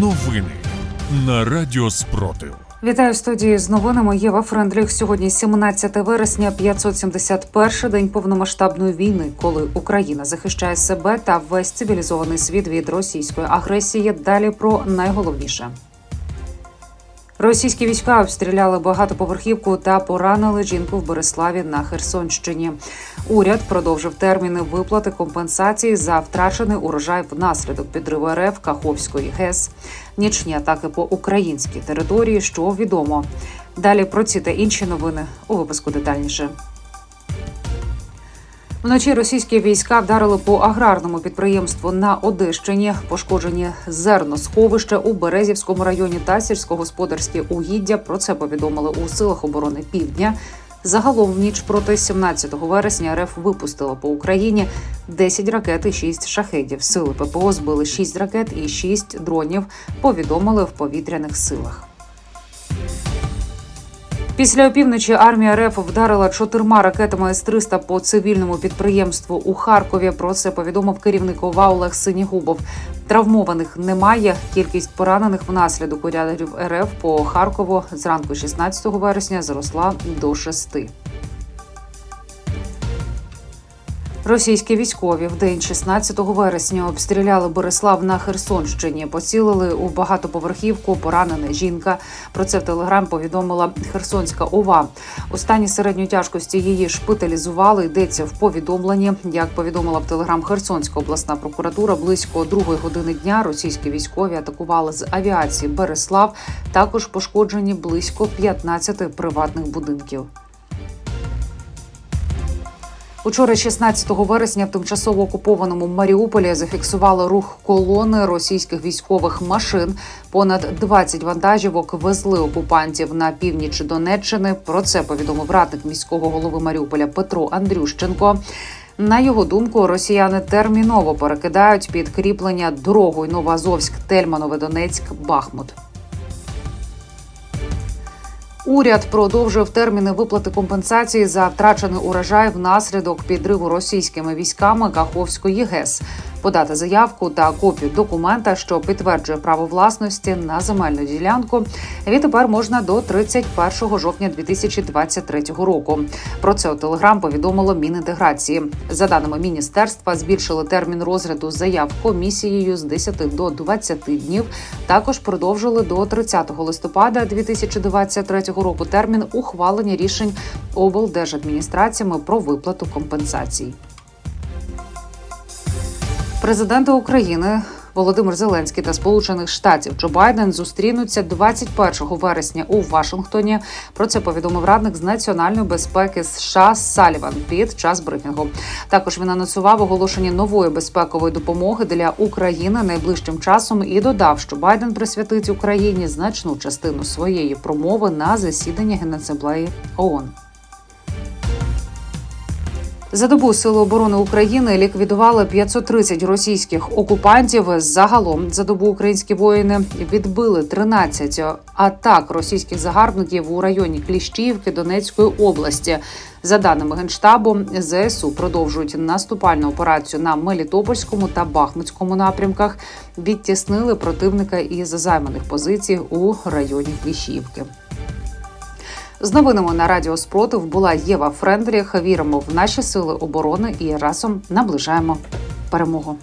Новини на Радіо Спротив. Вітаю студії з новинами. Єва Френдліх. Сьогодні 17 вересня, 571 день повномасштабної війни, коли Україна захищає себе та весь цивілізований світ від російської агресії. Далі про найголовніше. Російські війська обстріляли багатоповерхівку та поранили жінку в Береславі на Херсонщині. Уряд продовжив терміни виплати компенсації за втрачений урожай внаслідок підриву РФ Каховської ГЕС. Нічні атаки по українській території, що відомо. Далі про ці та інші новини у випуску детальніше. Вночі російські війська вдарили по аграрному підприємству на Одещині. Пошкоджені зерносховища у Березівському районі та сільськогосподарські угіддя. Про це повідомили у силах оборони Півдня. Загалом в ніч проти 17 вересня РФ випустила по Україні 10 ракет і 6 шахедів. Сили ППО збили 6 ракет і 6 дронів. Повідомили в повітряних силах. Після опівночі армія РФ вдарила чотирма ракетами С-300 по цивільному підприємству у Харкові. Про це повідомив керівник ОВА Олег Синігубов. Травмованих немає. Кількість поранених внаслідок урядів РФ по Харкову зранку 16 вересня зросла до шести. Російські військові в день 16 вересня обстріляли Борислав на Херсонщині. Поцілили у багатоповерхівку. Поранена жінка. Про це в телеграм повідомила Херсонська ОВА. У стані середньої тяжкості її шпиталізували. Йдеться в повідомленні. Як повідомила в телеграм Херсонська обласна прокуратура, близько другої години дня російські військові атакували з авіації Береслав. Також пошкоджені близько 15 приватних будинків. Учора, 16 вересня, в тимчасово окупованому Маріуполі зафіксували рух колони російських військових машин. Понад 20 вантажівок везли окупантів на північ Донеччини. Про це повідомив радник міського голови Маріуполя Петро Андрющенко. На його думку, росіяни терміново перекидають підкріплення дорогою Новоазовськ, Тельманове, Донецьк, Бахмут. Уряд продовжив терміни виплати компенсації за втрачений урожай внаслідок підриву російськими військами Каховської ГЕС. Подати заявку та копію документа, що підтверджує право власності на земельну ділянку. Відтепер можна до 31 жовтня 2023 року. Про це у телеграм повідомило Мінінтеграції. За даними міністерства, збільшили термін розгляду заяв комісією з 10 до 20 днів. Також продовжили до 30 листопада 2023 року термін ухвалення рішень облдержадміністраціями про виплату компенсацій. Президенти України Володимир Зеленський та Сполучених Штатів Джо Байден зустрінуться 21 вересня у Вашингтоні. Про це повідомив радник з національної безпеки США Саліван під час брифінгу. Також він анонсував оголошення нової безпекової допомоги для України найближчим часом і додав, що Байден присвятить Україні значну частину своєї промови на засідання Генасамблеї ООН. За добу Сили оборони України ліквідували 530 російських окупантів. Загалом за добу українські воїни відбили 13 атак російських загарбників у районі Кліщівки Донецької області. За даними генштабу, ЗСУ продовжують наступальну операцію на Мелітопольському та Бахмутському напрямках. Відтіснили противника із займаних позицій у районі Кліщівки. З новинами на Радіо Спротив була Єва Френдріх. Віримо в наші сили оборони і разом наближаємо перемогу.